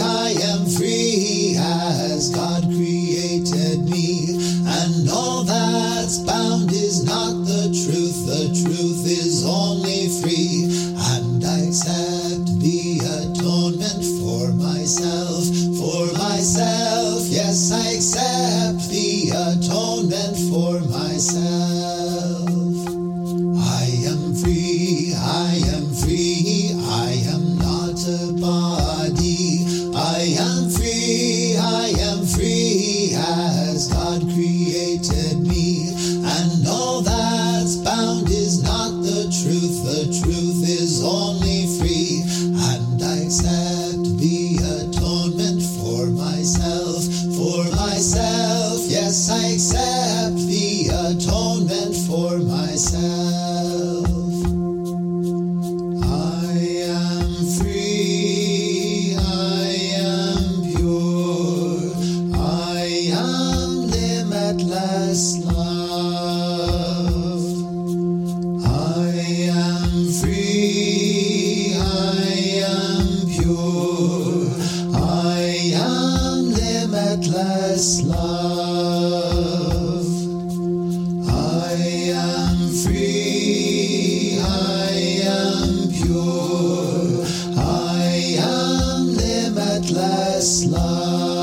I am free as God created me. And all that's bound is not the truth, the truth is only free. And I accept the atonement for myself, for myself. Yes, I accept the atonement for myself. inside. less love.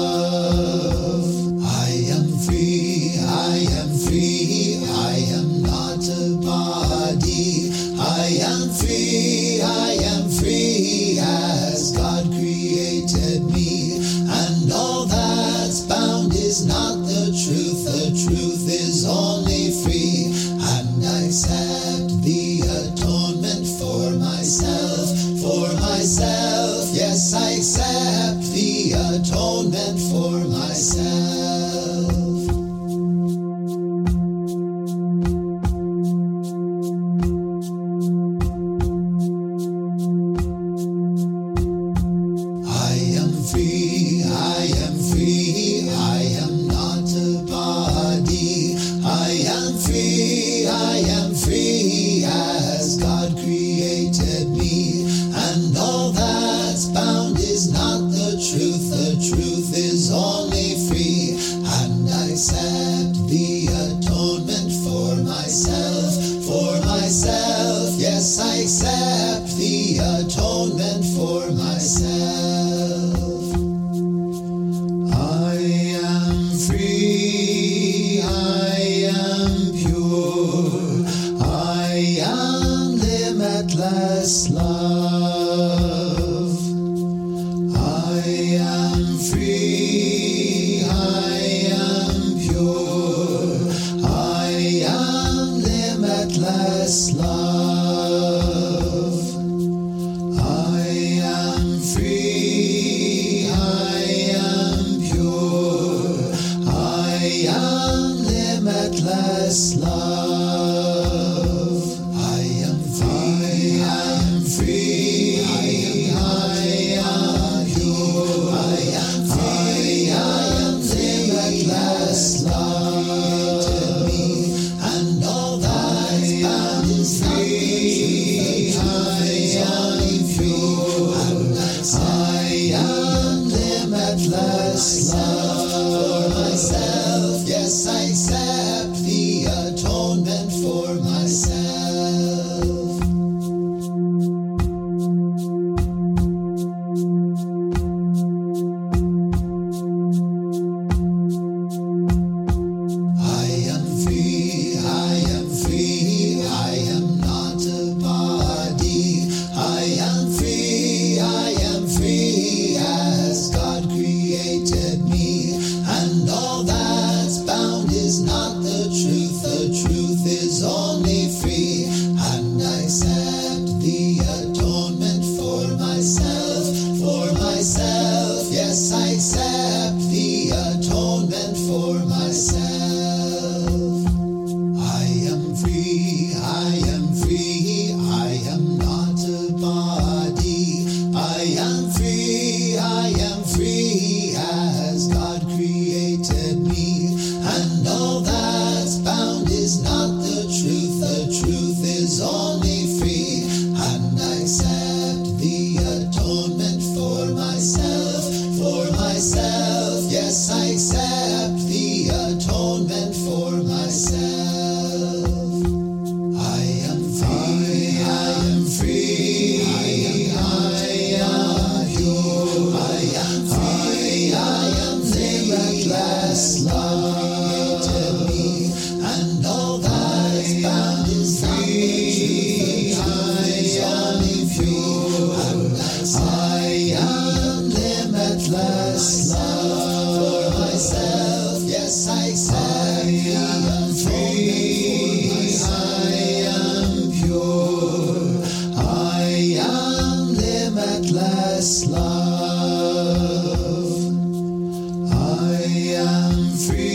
Free,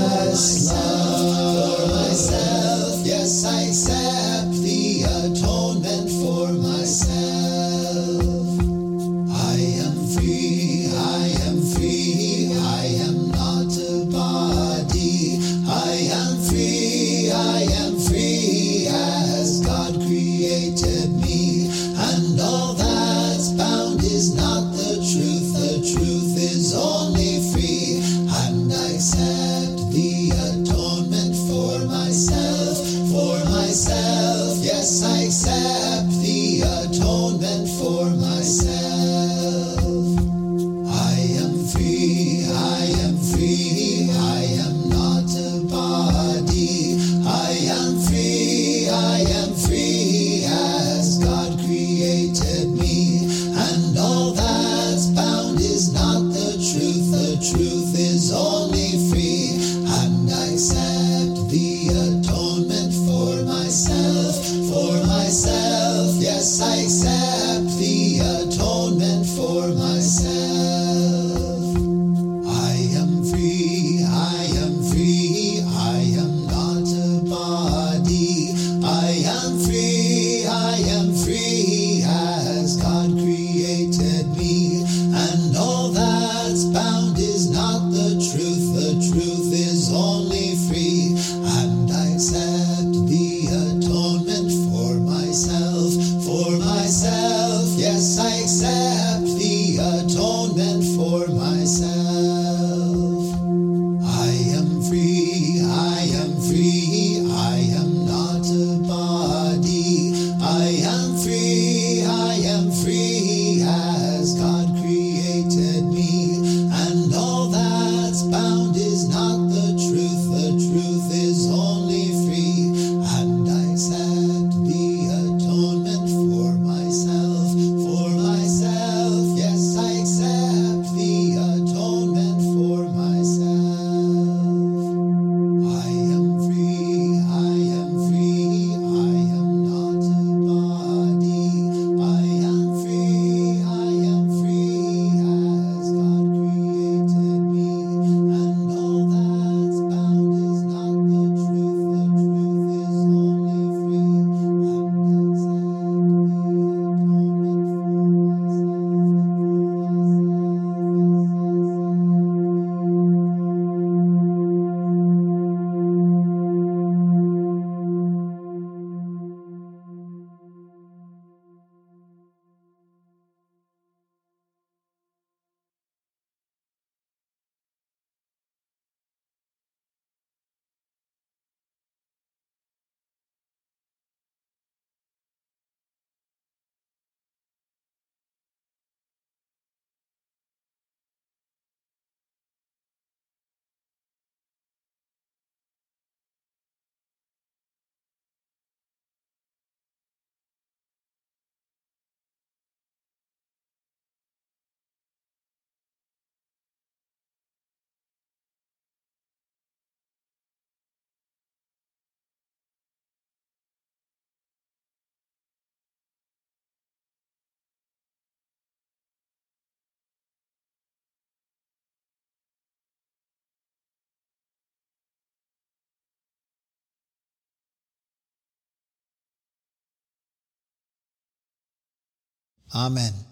limitless love Amen.